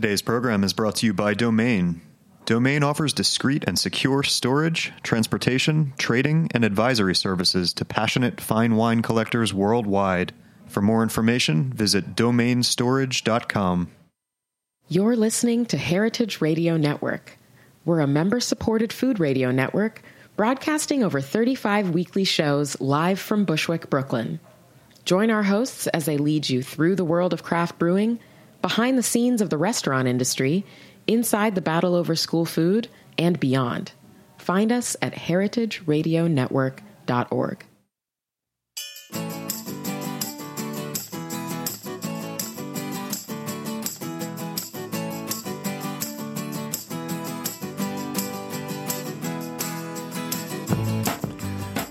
Today's program is brought to you by Domain. Domain offers discreet and secure storage, transportation, trading, and advisory services to passionate fine wine collectors worldwide. For more information, visit domainstorage.com. You're listening to Heritage Radio Network. We're a member supported food radio network broadcasting over 35 weekly shows live from Bushwick, Brooklyn. Join our hosts as they lead you through the world of craft brewing, behind the scenes of the restaurant industry, inside the battle over school food, and beyond. Find us at heritageradionetwork.org.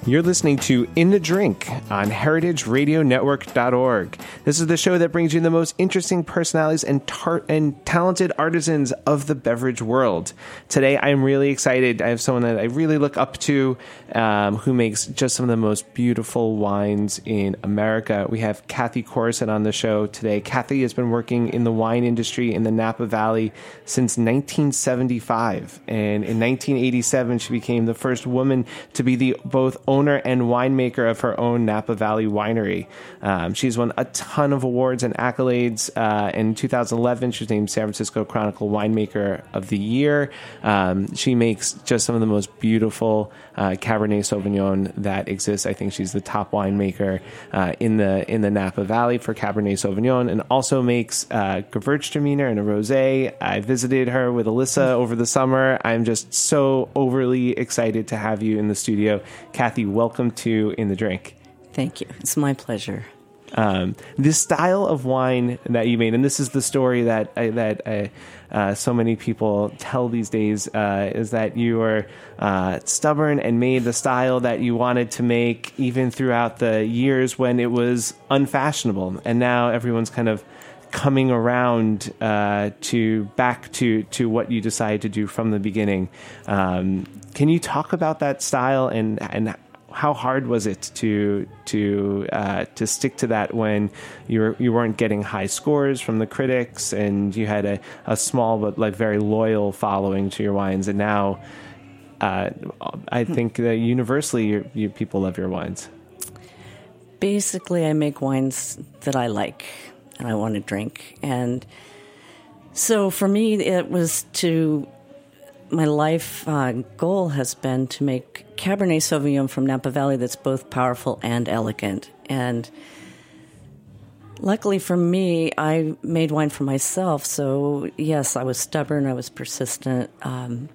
You're listening to In the Drink on heritageradionetwork.org. This is the show that brings you the most interesting personalities and tar- and talented artisans of the beverage world. Today, I'm really excited. I have someone that I really look up to um, who makes just some of the most beautiful wines in America. We have Kathy Corison on the show today. Kathy has been working in the wine industry in the Napa Valley since 1975. And in 1987, she became the first woman to be the both owner and winemaker of her own Napa Valley winery. Um, she's won a ton of awards and accolades. Uh, in 2011, she was named San Francisco Chronicle Winemaker of the Year. Um, she makes just some of the most beautiful uh, Cabernet Sauvignon that exists. I think she's the top winemaker uh, in the in the Napa Valley for Cabernet Sauvignon, and also makes uh, Gewürztraminer and a rosé. I visited her with Alyssa over the summer. I'm just so overly excited to have you in the studio, Kathy. Welcome to In the Drink. Thank you. It's my pleasure. Um, this style of wine that you made, and this is the story that I, that I, uh, so many people tell these days, uh, is that you were uh, stubborn and made the style that you wanted to make, even throughout the years when it was unfashionable, and now everyone's kind of coming around uh, to back to to what you decided to do from the beginning. Um, can you talk about that style and and how hard was it to to uh, to stick to that when you were, you weren't getting high scores from the critics and you had a, a small but like very loyal following to your wines and now uh, I think that universally you, people love your wines. Basically, I make wines that I like and I want to drink, and so for me, it was to my life uh, goal has been to make Cabernet Sauvignon from Napa Valley that's both powerful and elegant. And luckily for me, I made wine for myself. So, yes, I was stubborn, I was persistent. Um,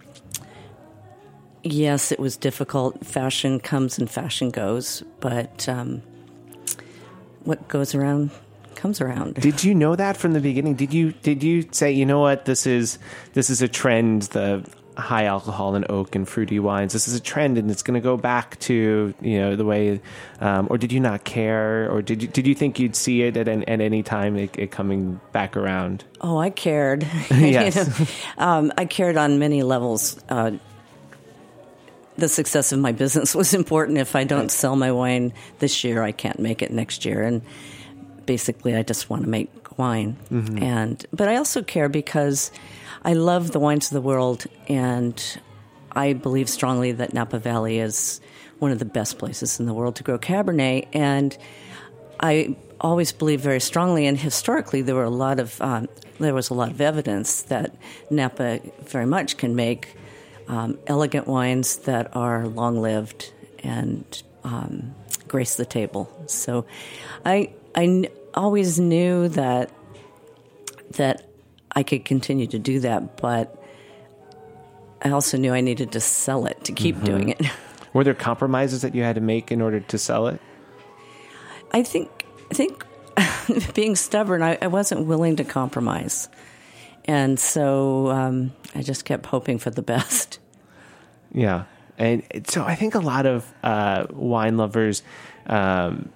yes, it was difficult. Fashion comes and fashion goes, but um, what goes around comes around. Did you know that from the beginning? Did you did you say, you know what, this is this is a trend, the high alcohol and oak and fruity wines. This is a trend, and it's going to go back to you know the way. Um, or did you not care, or did you did you think you'd see it at an, at any time it, it, coming back around? Oh, I cared. yes, you know, um, I cared on many levels. Uh, the success of my business was important. If I don't sell my wine this year, I can't make it next year, and basically, I just want to make wine. Mm-hmm. And but I also care because I love the wines of the world, and I believe strongly that Napa Valley is one of the best places in the world to grow Cabernet. And I always believe very strongly, and historically, there were a lot of um, there was a lot of evidence that Napa very much can make um, elegant wines that are long lived and um, grace the table. So, I I always knew that that I could continue to do that, but I also knew I needed to sell it to keep mm-hmm. doing it. Were there compromises that you had to make in order to sell it? I think I think being stubborn, I, I, wasn't willing to compromise, and so um, I just kept hoping for the best. Yeah, and so I think a lot of uh, wine lovers. Um,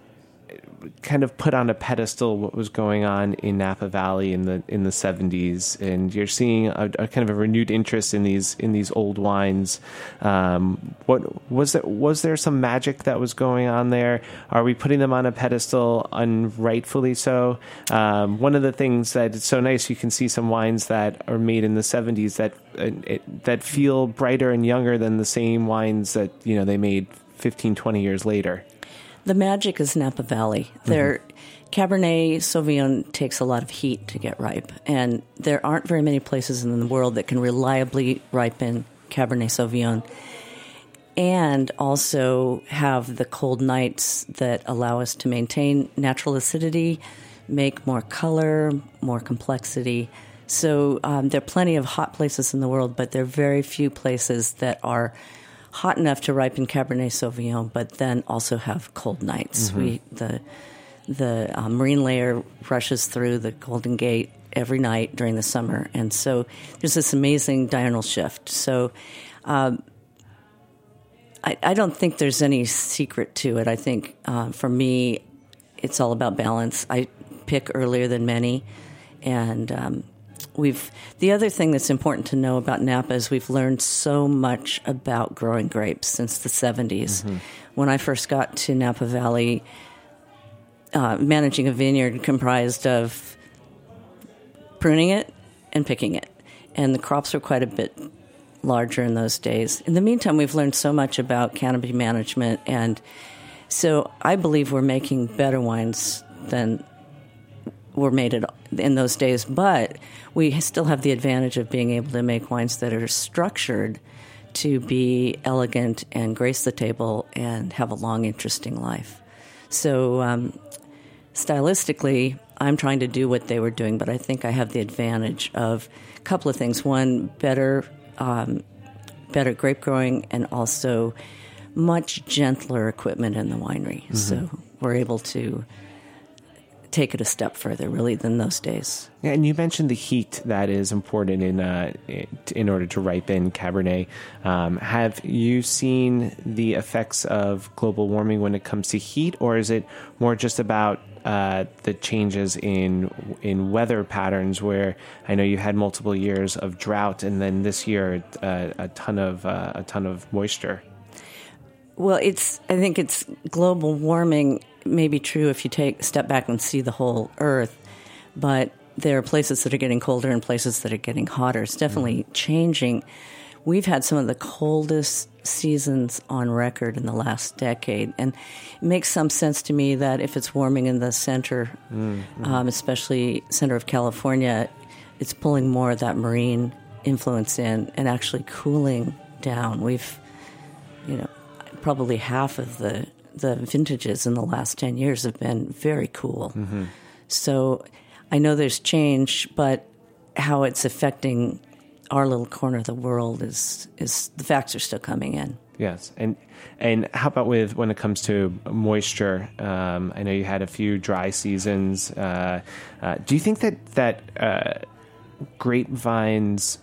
kind of put on a pedestal what was going on in Napa Valley in the in the 70s, and you're seeing a, a kind of a renewed interest in these in these old wines. Um, what was there was there some magic that was going on there? Are we putting them on a pedestal unrightfully so? Um, one of the things that it's so nice you can see some wines that are made in the 70s that uh, it, that feel brighter and younger than the same wines that you know they made 15 20 years later. The magic is Napa Valley. There, Cabernet Sauvignon takes a lot of heat to get ripe, and there aren't very many places in the world that can reliably ripen Cabernet Sauvignon and also have the cold nights that allow us to maintain natural acidity, make more color, more complexity. So um, there are plenty of hot places in the world, but there are very few places that are hot enough to ripen Cabernet Sauvignon, but then also have cold nights. Mm-hmm. We the the uh, marine layer rushes through the Golden Gate every night during the summer, and so there's this amazing diurnal shift. So. Um, I, I, don't think there's any secret to it. I think uh, for me, it's all about balance. I pick earlier than many, and um, we've the other thing that's important to know about Napa is we've learned so much about growing grapes since the 70s. Mm-hmm. When I first got to Napa Valley, uh, managing a vineyard comprised of pruning it and picking it, and the crops were quite a bit larger in those days. In the meantime, we've learned so much about canopy management, and so I believe we're making better wines than were made in those days, but we still have the advantage of being able to make wines that are structured to be elegant and grace the table and have a long, interesting life. So, um, stylistically, I'm trying to do what they were doing, but I think I have the advantage of a couple of things. One, better, um, better grape growing, and also much gentler equipment in the winery. Mm-hmm. So we're able to take it a step further, really, than those days. Yeah, and you mentioned the heat that is important in uh, in order to ripen Cabernet. Um, have you seen the effects of global warming when it comes to heat, or is it more just about uh, the changes in in weather patterns? Where I know you had multiple years of drought, and then this year uh, a ton of uh, a ton of moisture. Well, it's I think it's global warming may be true if you take step back and see the whole Earth, but there are places that are getting colder and places that are getting hotter. It's definitely mm-hmm. changing. We've had some of the coldest seasons on record in the last decade, and it makes some sense to me that if it's warming in the center, mm-hmm. um, especially center of California, it's pulling more of that marine influence in and actually cooling down. We've, you know, probably half of the the vintages in the last 10 years have been very cool. Mm-hmm. So I know there's change, but how it's affecting our little corner of the world is is the facts are still coming in. Yes, and and how about with when it comes to moisture? Um, I know you had a few dry seasons. Uh, uh, do you think that that uh, grapevines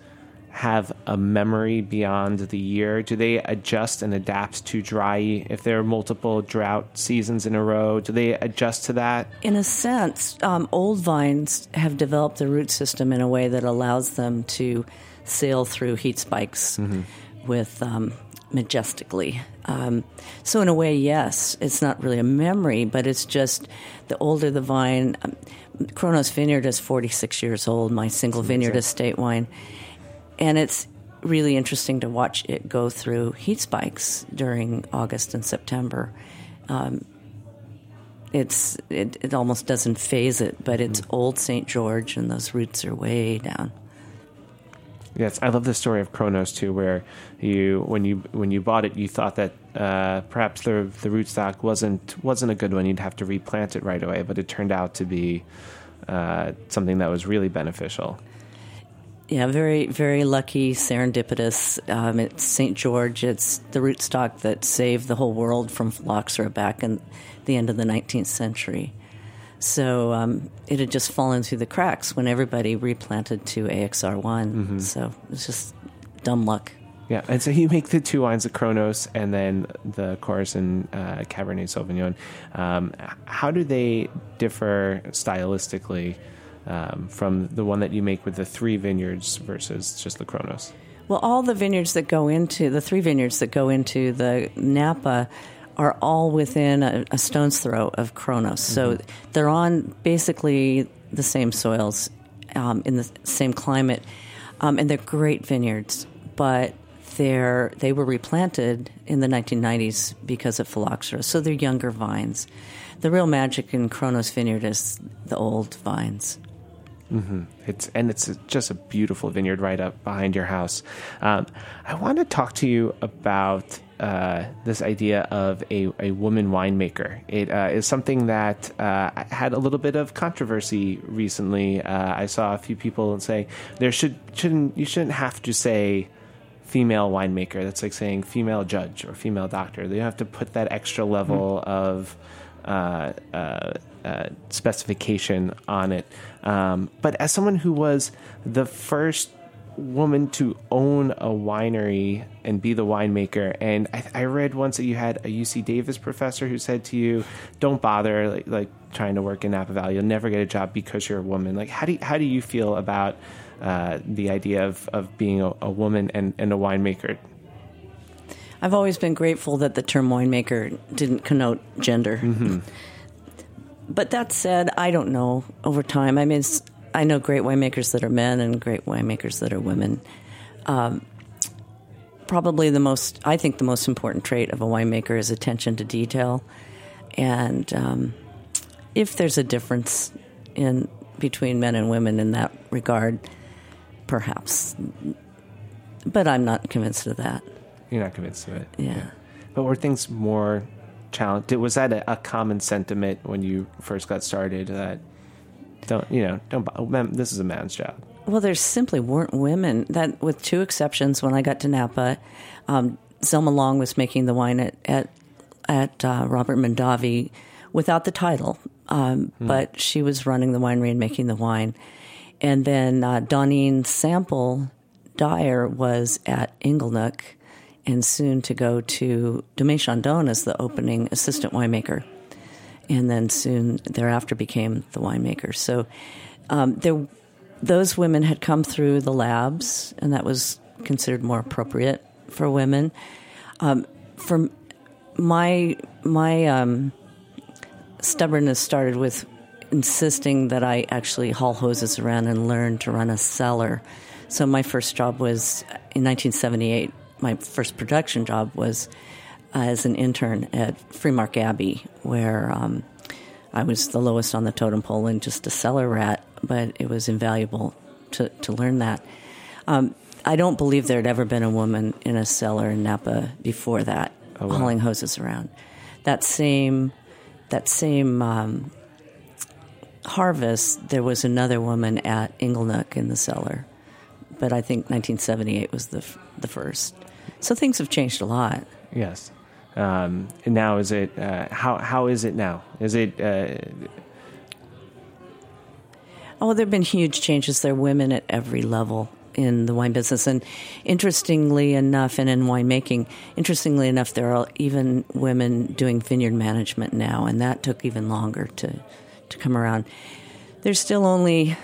have a memory beyond the year? Do they adjust and adapt to dry if there are multiple drought seasons in a row? Do they adjust to that? In a sense, um, old vines have developed the root system in a way that allows them to sail through heat spikes mm-hmm. with um, majestically. Um, so, in a way, yes, it's not really a memory, but it's just the older the vine. Um, Kronos Vineyard is 46 years old, my single vineyard estate wine and it's really interesting to watch it go through heat spikes during August and September. Um, it's it, it almost doesn't phase it, but it's mm. old St. George, and those roots are way down. Yes, I love the story of Kronos too, where you when you when you bought it, you thought that uh, perhaps the the rootstock wasn't wasn't a good one. You'd have to replant it right away, but it turned out to be uh, something that was really beneficial. Yeah, very, very lucky, serendipitous. Um, it's St. George. It's the rootstock that saved the whole world from phylloxera back in the end of the 19th century. So um, it had just fallen through the cracks when everybody replanted to AXR1. Mm-hmm. So it's just dumb luck. Yeah, and so you make the two wines, the Kronos and then the Corison uh, Cabernet Sauvignon. Um, how do they differ stylistically um, from the one that you make with the three vineyards versus just the Kronos? Well, all the vineyards that go into the three vineyards that go into the Napa are all within a, a stone's throw of Kronos. So they're on basically the same soils um, in the same climate, um, and they're great vineyards. But they're they were replanted in the 1990s because of phylloxera, so they're younger vines. The real magic in Kronos Vineyard is the old vines. It's and it's just a beautiful vineyard right up behind your house. Um, I want to talk to you about uh, this idea of a, a woman winemaker. It uh, is something that uh, had a little bit of controversy recently. Uh, I saw a few people say there should shouldn't you shouldn't have to say female winemaker. That's like saying female judge or female doctor. They have to put that extra level of uh, uh, specification on it. Um, but as someone who was the first woman to own a winery and be the winemaker, and I, I read once that you had a UC Davis professor who said to you, "Don't bother like, like trying to work in Napa Valley. You'll never get a job because you're a woman." Like, how do you, how do you feel about uh, the idea of, of being a, a woman and, and a winemaker? I've always been grateful that the term winemaker didn't connote gender. But that said, I don't know over time. I mean, I know great winemakers that are men and great winemakers that are women. Um, probably the most, I think, the most important trait of a winemaker is attention to detail. And um, if there's a difference in between men and women in that regard, perhaps. But I'm not convinced of that. You're not convinced of it. Yeah. But were things more challenged? Was that a, a common sentiment when you first got started? That don't you know? Don't this is a man's job. Well, there simply weren't women. That, with two exceptions, when I got to Napa, um, Zelma Long was making the wine at at, at uh, Robert Mondavi without the title, um, but she was running the winery and making the wine. And then uh, Dawnine Sample Dyer was at Inglenook, and soon to go to Domaine Chandon as the opening assistant winemaker and then soon thereafter became the winemaker. So um, there, those women had come through the labs, and that was considered more appropriate for women. Um, for my my um, stubbornness started with insisting that I actually haul hoses around and learn to run a cellar. So my first job was in 1978. My first production job was uh, as an intern at Freemark Abbey, where um, I was the lowest on the totem pole and just a cellar rat, but it was invaluable to, to learn that. Um, I don't believe there had ever been a woman in a cellar in Napa before that, hauling hoses around. That same, that same um, harvest, there was another woman at Inglenook in the cellar, but I think 1978 was the f- the first. So things have changed a lot. Yes. Um, and now is it uh, how how is it now? Is it uh, Oh, there have been huge changes. There are women at every level in the wine business. And interestingly enough, and in winemaking, interestingly enough, there are even women doing vineyard management now, and that took even longer to, to come around. There's still only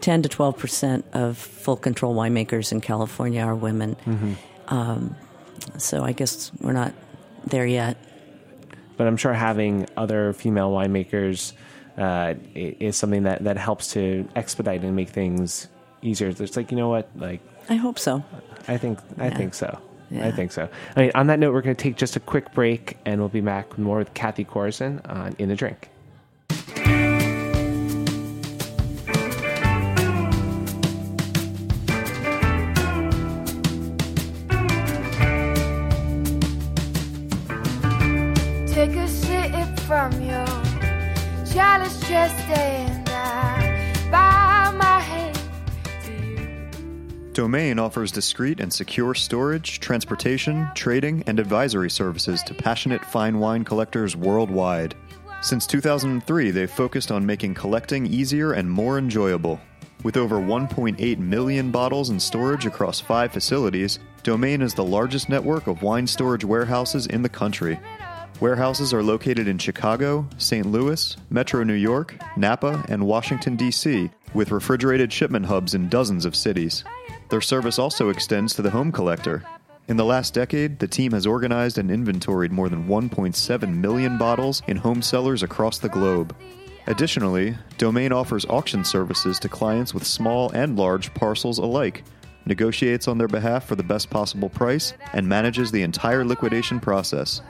10 to 12 percent of full control winemakers in California are women. Um, so I guess we're not there yet. but I'm sure having other female winemakers uh, is something that, that helps to expedite and make things easier. It's like you know what, like I hope so. I think I Yeah. think so. I think so. I mean, on that note, we're going to take just a quick break, and we'll be back with more with Kathy Corison on In the Drink. Domain offers discreet and secure storage, transportation, trading, and advisory services to passionate fine wine collectors worldwide. Since 2003, they've focused on making collecting easier and more enjoyable. With over 1.8 million bottles in storage across five facilities, Domain is the largest network of wine storage warehouses in the country. Warehouses are located in Chicago, St. Louis, Metro New York, Napa, and Washington, D.C., with refrigerated shipment hubs in dozens of cities. Their service also extends to the home collector. In the last decade, the team has organized and inventoried more than 1.7 million bottles in home cellars across the globe. Additionally, Domain offers auction services to clients with small and large parcels alike, negotiates on their behalf for the best possible price, and manages the entire liquidation process.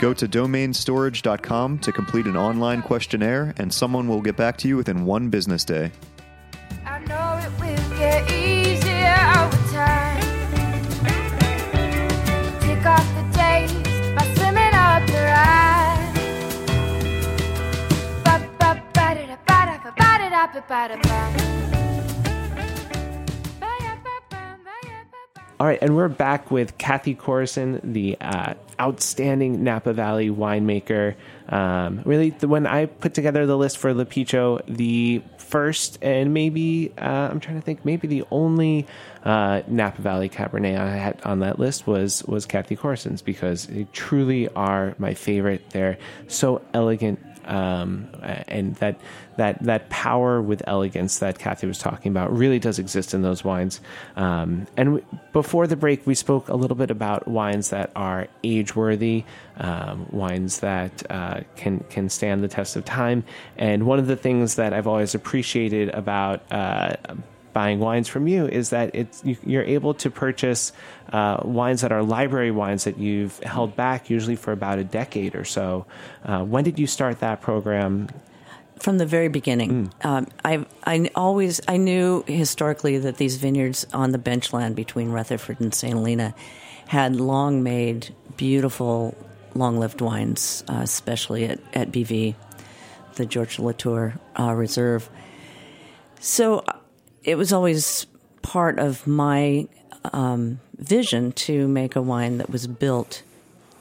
Go to domainstorage.com to complete an online questionnaire, and someone will get back to you within one business day. All right, and we're back with Kathy Corison, the uh, outstanding Napa Valley winemaker. Um, really, the, when I put together the list for L'Apicio, the first and maybe uh, I'm trying to think, maybe the only uh, Napa Valley Cabernet I had on that list was was Kathy Corison's because they truly are my favorite. They're so elegant um, and that that that power with elegance that Kathy was talking about really does exist in those wines. Um, and before the break, we spoke a little bit about wines that are age worthy, um, wines that uh, can can stand the test of time. And one of the things that I've always appreciated about uh, buying wines from you is that it's you, you're able to purchase uh, wines that are library wines that you've held back usually for about a decade or so. Uh, when did you start that program? from the very beginning. Um, I I always I knew historically that these vineyards on the benchland between Rutherford and St. Helena had long made beautiful long lived wines, uh, especially at, at BV, the George Latour uh, Reserve. So it was always part of my um, vision to make a wine that was built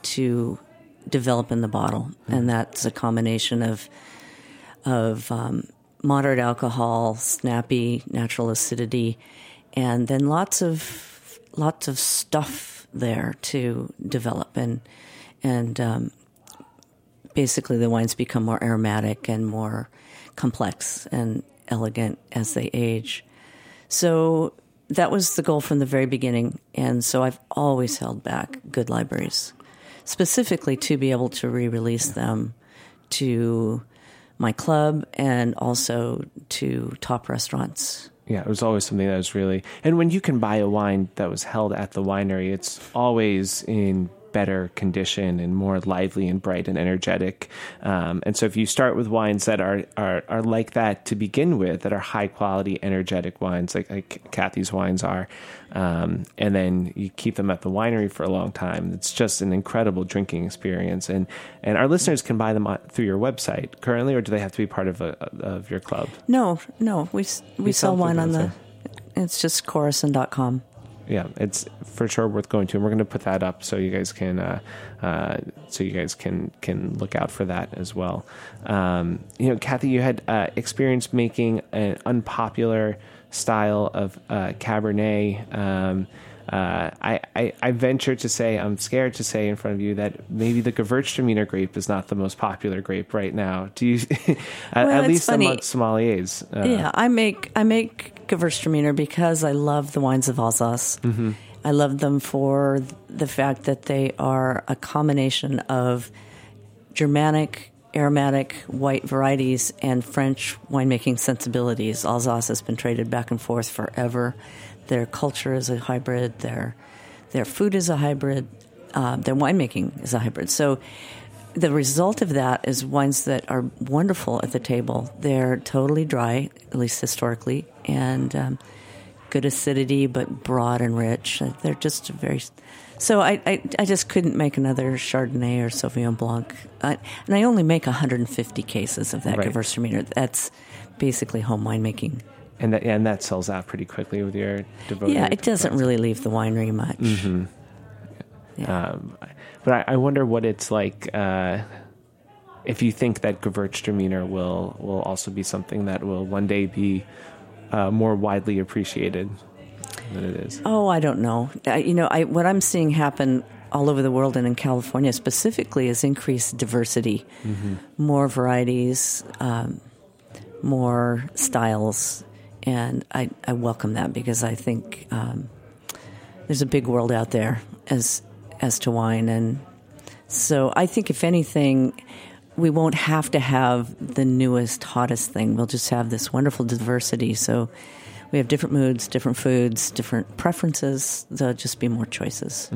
to develop in the bottle, and that's a combination of of um, moderate alcohol, snappy natural acidity, and then lots of lots of stuff there to develop. And and um, basically the wines become more aromatic and more complex and elegant as they age. So that was the goal from the very beginning, and so I've always held back good libraries, specifically to be able to re-release them to my club and also to top restaurants. Yeah, it was always something that was really. And when you can buy a wine that was held at the winery, it's always in better condition and more lively and bright and energetic. Um, and so, if you start with wines that are, are are like that to begin with, that are high quality, energetic wines, like, like Kathy's wines are, um, and then you keep them at the winery for a long time, it's just an incredible drinking experience. And and our listeners can buy them through your website currently, or do they have to be part of a, of your club? No, no, we s- we sell sell wine on the. It's just Corison.com. yeah, it's for sure worth going to, and we're going to put that up so you guys can uh, uh, so you guys can can look out for that as well. Um, you know, Kathy, you had uh, experience making an unpopular style of uh, Cabernet. Um, uh, I, I, I venture to say, I'm scared to say in front of you that maybe the Gewürztraminer grape is not the most popular grape right now. Do you, at, Well, at least funny. amongst sommeliers? Uh, yeah, I make I make Gewürztraminer because I love the wines of Alsace. Mm-hmm. I love them for the fact that they are a combination of Germanic, aromatic, white varieties and French winemaking sensibilities. Alsace has been traded back and forth forever. Their culture is a hybrid. Their their food is a hybrid. Uh, their winemaking is a hybrid. So the result of that is wines that are wonderful at the table. They're totally dry, at least historically, and um, good acidity, but broad and rich. They're just very. So I, I, I just couldn't make another Chardonnay or Sauvignon Blanc, I, and I only make 150 cases of that Right. Gewürztraminer. That's basically home winemaking. And that and that sells out pretty quickly with your devoted. Yeah, it doesn't really leave the winery much. Mm-hmm. Yeah. Um, but I, I wonder what it's like uh, if you think that Gewürztraminer will will also be something that will one day be uh, more widely appreciated than it is? Oh, I don't know. Uh, you know, I, what I'm seeing happen all over the world and in California specifically is increased diversity, more varieties, um, more styles, and I, I welcome that because I think um, there's a big world out there as as to wine, and so I think if anything. We won't have to have the newest, hottest thing. We'll just have this wonderful diversity. So we have different moods, different foods, different preferences. There'll just be more choices.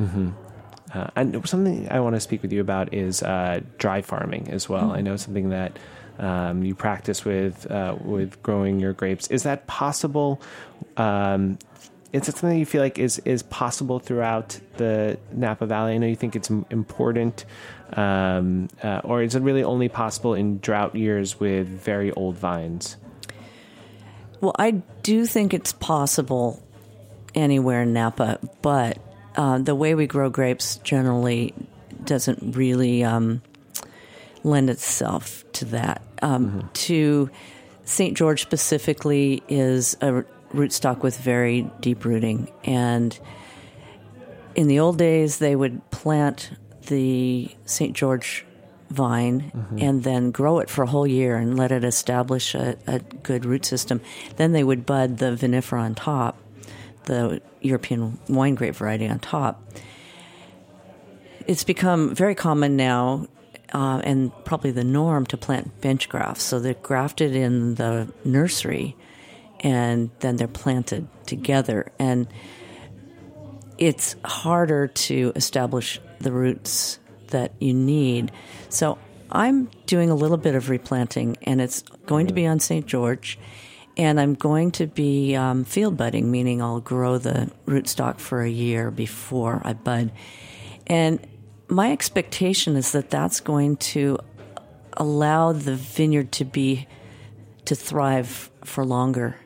Uh, and something I want to speak with you about is uh, dry farming as well. I know something that um, you practice with uh, with growing your grapes. Is that possible? Um, is it something you feel like is is possible throughout the Napa Valley? I know you think it's important, um, uh, or is it really only possible in drought years with very old vines? Well, I do think it's possible anywhere in Napa, but uh, the way we grow grapes generally doesn't really um, lend itself to that. Um, To St. George specifically is a rootstock with very deep rooting, and in the old days they would plant the St. George vine and then grow it for a whole year and let it establish a, a good root system. Then they would bud the vinifera on top, the European wine grape variety on top. It's become very common now uh, and probably the norm to plant bench grafts. So they're grafted in the nursery and then they're planted together. And it's harder to establish the roots that you need. So I'm doing a little bit of replanting, and it's going to be on St. George. And I'm going to be um, field budding, meaning I'll grow the rootstock for a year before I bud. And my expectation is that that's going to allow the vineyard to be to thrive for longer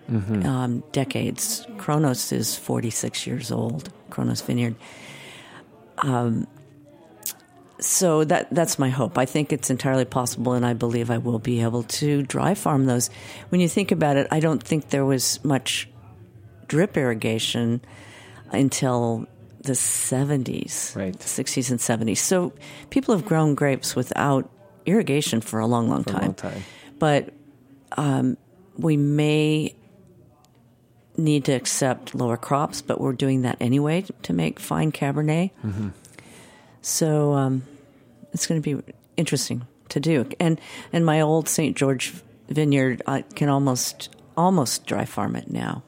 um, decades. Kronos is 46 years old. Kronos Vineyard. Um, so that that's my hope. I think it's entirely possible, and I believe I will be able to dry farm those. When you think about it, I don't think there was much drip irrigation until the 70s, Right. 60s and 70s. So people have grown grapes without irrigation for a long, long For time. long time. But um, we may need to accept lower crops, but we're doing that anyway to make fine Cabernet. So um, it's going to be interesting to do. And and my old St. George vineyard, I can almost almost dry farm it now.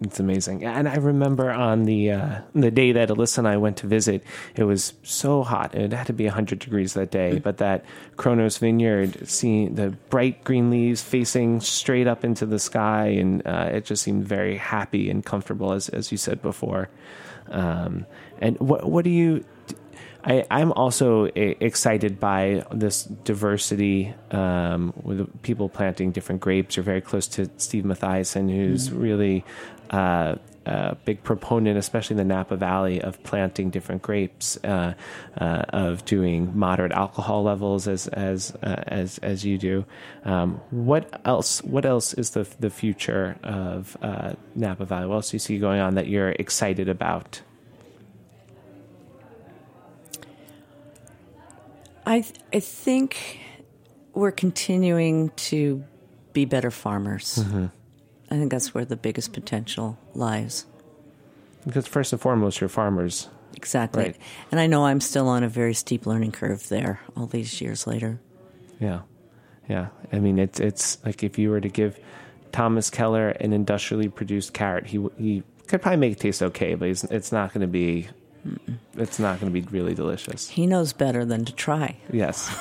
It's amazing. And I remember on the uh, the day that Alyssa and I went to visit, it was so hot. It had to be 100 degrees that day. But that Kronos Vineyard, seeing the bright green leaves facing straight up into the sky, and uh, it just seemed very happy and comfortable, as, as you said before. Um, and what, what do you. I, I'm also excited by this diversity um, with people planting different grapes. You're very close to Steve Matthiasson, who's really uh, a big proponent, especially in the Napa Valley, of planting different grapes, uh, uh, of doing moderate alcohol levels as as uh, as as you do. Um, what else? What else is the the future of uh, Napa Valley? What else do you see going on that you're excited about? I th- I think we're continuing to be better farmers. Mm-hmm. I think that's where the biggest potential lies. Because first and foremost, you're farmers. Exactly. Right. And I know I'm still on a very steep learning curve there all these years later. Yeah, yeah. I mean, it's it's like if you were to give Thomas Keller an industrially produced carrot, he he could probably make it taste okay, but it's, it's not going to be. It's not going to be really delicious. He knows better than to try. Yes.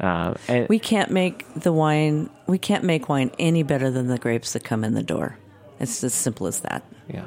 um, and We can't make the wine, we can't make wine any better than the grapes that come in the door. It's as simple as that. yeah,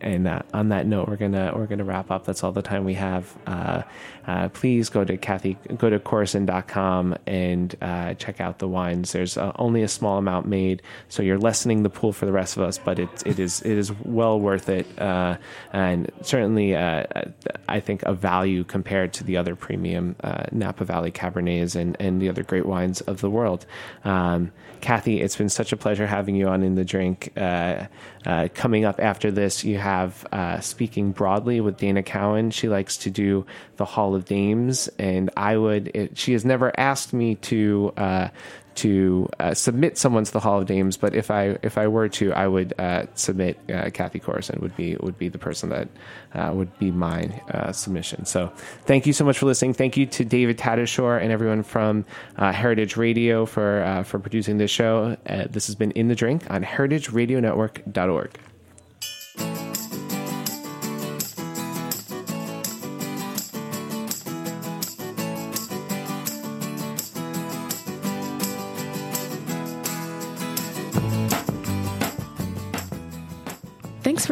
and uh, on that note, we're gonna we're gonna wrap up. That's all the time we have. Uh, uh, please go to Kathy, go to Corison.com and uh, check out the wines. There's uh, only a small amount made, so you're lessening the pool for the rest of us, but it it is it is well worth it, uh, and certainly I think a value compared to the other premium Napa Valley Cabernets and and the other great wines of the world. Um, Kathy, it's been such a pleasure having you on in the drink. Coming up after this, you have uh, speaking broadly with Dana Cowin. She likes to do the Hall of Dames, and I would. It, she has never asked me to uh, to uh, submit someone to the Hall of Dames, but if I if I were to, I would uh, submit uh, Kathy Corison would be would be the person that uh, would be my submission. So thank you so much for listening. Thank you to David Tatasciore and everyone from Heritage Radio for for producing this show. this has been In the Drink on HeritageRadioNetwork.org.